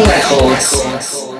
Records.